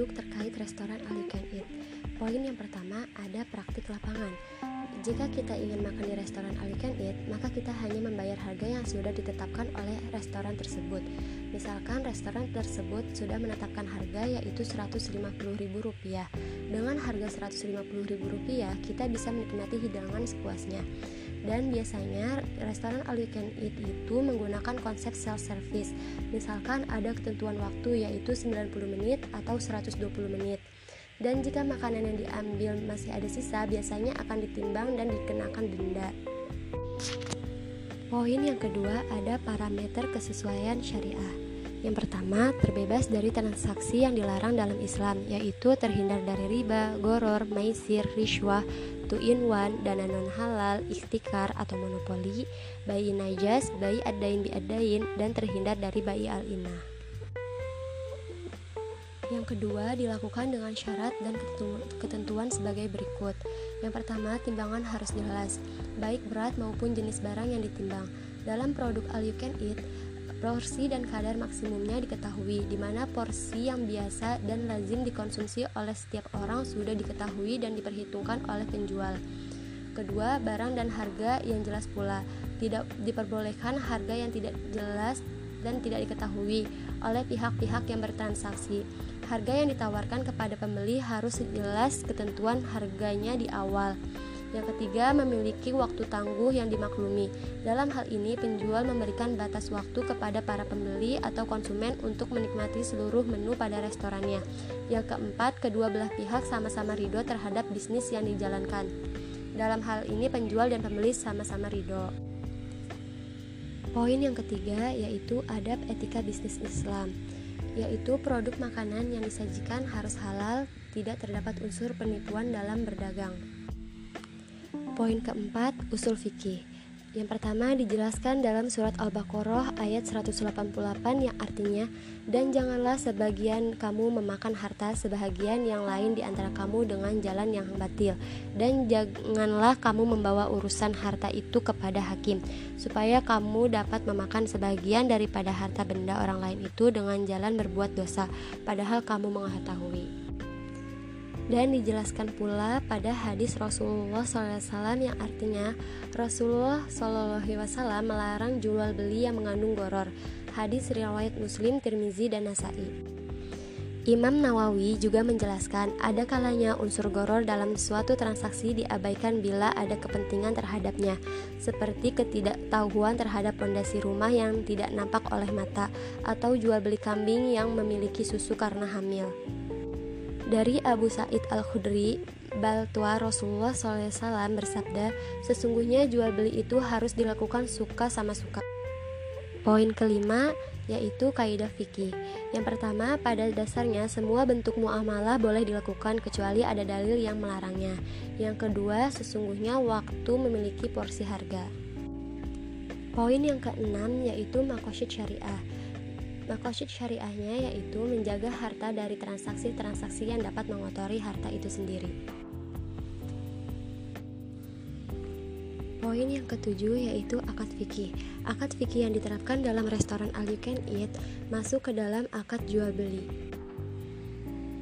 produk terkait restoran all you can eat. Poin yang pertama ada praktik lapangan. Jika kita ingin makan di restoran all you can eat, maka kita hanya membayar harga yang sudah ditetapkan oleh restoran tersebut. Misalkan restoran tersebut sudah menetapkan harga yaitu Rp150.000. Dengan harga Rp150.000, kita bisa menikmati hidangan sepuasnya. Dan biasanya restoran all you can eat itu menggunakan konsep self service. Misalkan ada ketentuan waktu yaitu 90 menit atau 120 menit. Dan jika makanan yang diambil masih ada sisa, biasanya akan ditimbang dan dikenakan denda. Poin yang kedua ada parameter kesesuaian syariah. Yang pertama, terbebas dari transaksi yang dilarang dalam Islam, yaitu terhindar dari riba, goror, maisir, riswah, two in one, dana non halal, ikhtikar atau monopoli, bayi najas, bayi adain biadain, dan terhindar dari bayi al-inah. Yang kedua, dilakukan dengan syarat dan ketentuan sebagai berikut. Yang pertama, timbangan harus jelas, baik berat maupun jenis barang yang ditimbang. Dalam produk all you can eat, porsi dan kadar maksimumnya diketahui, di mana porsi yang biasa dan lazim dikonsumsi oleh setiap orang sudah diketahui dan diperhitungkan oleh penjual. Kedua, barang dan harga yang jelas pula. Tidak diperbolehkan harga yang tidak jelas dan tidak diketahui oleh pihak-pihak yang bertransaksi. Harga yang ditawarkan kepada pembeli harus jelas ketentuan harganya di awal. Yang ketiga, memiliki waktu tangguh yang dimaklumi. Dalam hal ini, penjual memberikan batas waktu kepada para pembeli atau konsumen untuk menikmati seluruh menu pada restorannya. Yang keempat, kedua belah pihak sama-sama ridho terhadap bisnis yang dijalankan. Dalam hal ini, penjual dan pembeli sama-sama ridho. Poin yang ketiga yaitu adab etika bisnis Islam yaitu produk makanan yang disajikan harus halal, tidak terdapat unsur penipuan dalam berdagang. Poin keempat, usul fikih. Yang pertama dijelaskan dalam surat Al-Baqarah ayat 188 yang artinya dan janganlah sebagian kamu memakan harta sebahagian yang lain di antara kamu dengan jalan yang batil dan janganlah kamu membawa urusan harta itu kepada hakim supaya kamu dapat memakan sebagian daripada harta benda orang lain itu dengan jalan berbuat dosa padahal kamu mengetahui dan dijelaskan pula pada hadis Rasulullah SAW yang artinya Rasulullah SAW melarang jual beli yang mengandung goror. Hadis riwayat Muslim, Tirmizi dan Nasai. Imam Nawawi juga menjelaskan ada kalanya unsur goror dalam suatu transaksi diabaikan bila ada kepentingan terhadapnya, seperti ketidaktahuan terhadap pondasi rumah yang tidak nampak oleh mata atau jual beli kambing yang memiliki susu karena hamil. Dari Abu Sa'id Al-Khudri, Baltua Rasulullah SAW bersabda, sesungguhnya jual beli itu harus dilakukan suka sama suka. Poin kelima yaitu kaidah fikih. Yang pertama, pada dasarnya semua bentuk muamalah boleh dilakukan kecuali ada dalil yang melarangnya. Yang kedua, sesungguhnya waktu memiliki porsi harga. Poin yang keenam yaitu makosyid syariah. Makosyid syariahnya yaitu menjaga harta dari transaksi-transaksi yang dapat mengotori harta itu sendiri. Poin yang ketujuh yaitu akad fikih. Akad fikih yang diterapkan dalam restoran all you eat masuk ke dalam akad jual beli.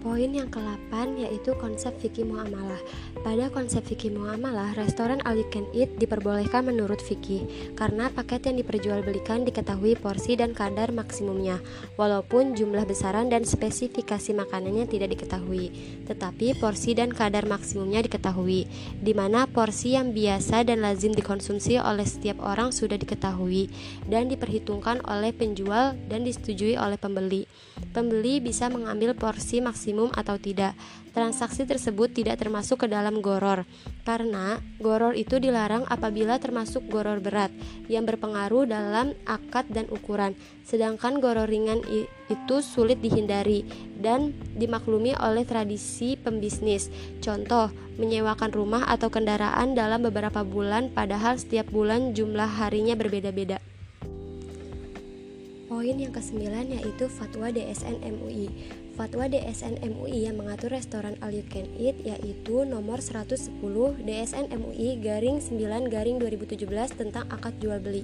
Poin yang ke-8 yaitu konsep fikih muamalah. Pada konsep fikih muamalah, restoran all you can eat diperbolehkan menurut fikih karena paket yang diperjualbelikan diketahui porsi dan kadar maksimumnya, walaupun jumlah besaran dan spesifikasi makanannya tidak diketahui, tetapi porsi dan kadar maksimumnya diketahui, di mana porsi yang biasa dan lazim dikonsumsi oleh setiap orang sudah diketahui dan diperhitungkan oleh penjual dan disetujui oleh pembeli. Pembeli bisa mengambil porsi maksimum maksimum atau tidak. Transaksi tersebut tidak termasuk ke dalam goror, karena goror itu dilarang apabila termasuk goror berat yang berpengaruh dalam akad dan ukuran, sedangkan goror ringan itu sulit dihindari dan dimaklumi oleh tradisi pembisnis. Contoh, menyewakan rumah atau kendaraan dalam beberapa bulan, padahal setiap bulan jumlah harinya berbeda-beda. Poin yang kesembilan yaitu fatwa DSN MUI. Fatwa DSN MUI yang mengatur restoran all you can eat yaitu nomor 110 DSN MUI garing 9 garing 2017 tentang akad jual beli.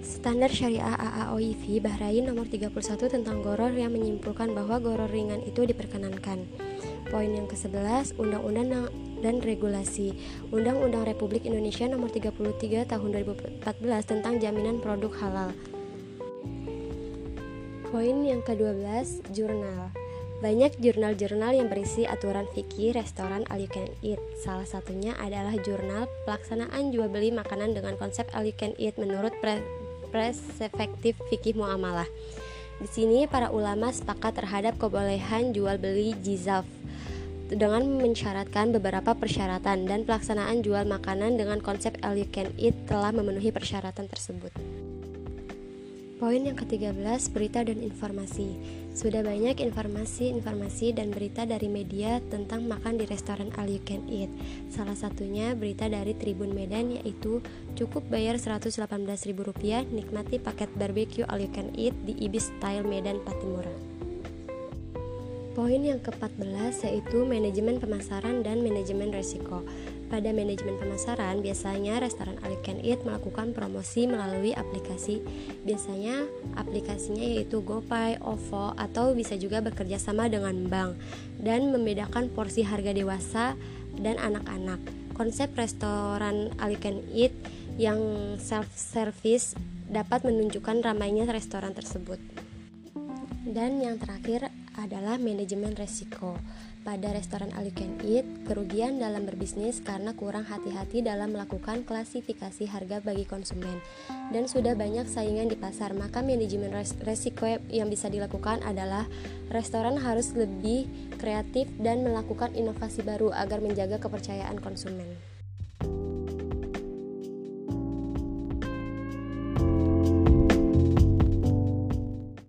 Standar Syariah AAOIV Bahrain nomor 31 tentang goror yang menyimpulkan bahwa goror ringan itu diperkenankan. Poin yang ke-11, Undang-Undang dan Regulasi Undang-Undang Republik Indonesia nomor 33 tahun 2014 tentang jaminan produk halal. Poin yang ke-12, Jurnal banyak jurnal-jurnal yang berisi aturan fikih restoran all you can eat. Salah satunya adalah jurnal pelaksanaan jual beli makanan dengan konsep all you can eat menurut pre fikih muamalah. Di sini para ulama sepakat terhadap kebolehan jual beli jizaf dengan mensyaratkan beberapa persyaratan dan pelaksanaan jual makanan dengan konsep all you can eat telah memenuhi persyaratan tersebut. Poin yang ke-13, berita dan informasi. Sudah banyak informasi-informasi dan berita dari media tentang makan di restoran all you can eat. Salah satunya berita dari Tribun Medan yaitu cukup bayar Rp118.000 nikmati paket barbecue all you can eat di Ibis Style Medan Patimura. Poin yang ke-14 yaitu manajemen pemasaran dan manajemen resiko. Pada manajemen pemasaran, biasanya restoran all can eat melakukan promosi melalui aplikasi. Biasanya aplikasinya yaitu GoPay, OVO, atau bisa juga bekerja sama dengan bank dan membedakan porsi harga dewasa dan anak-anak. Konsep restoran all can eat yang self service dapat menunjukkan ramainya restoran tersebut. Dan yang terakhir adalah manajemen resiko. Pada restoran all you can eat, kerugian dalam berbisnis karena kurang hati-hati dalam melakukan klasifikasi harga bagi konsumen. Dan sudah banyak saingan di pasar, maka manajemen resiko yang bisa dilakukan adalah restoran harus lebih kreatif dan melakukan inovasi baru agar menjaga kepercayaan konsumen.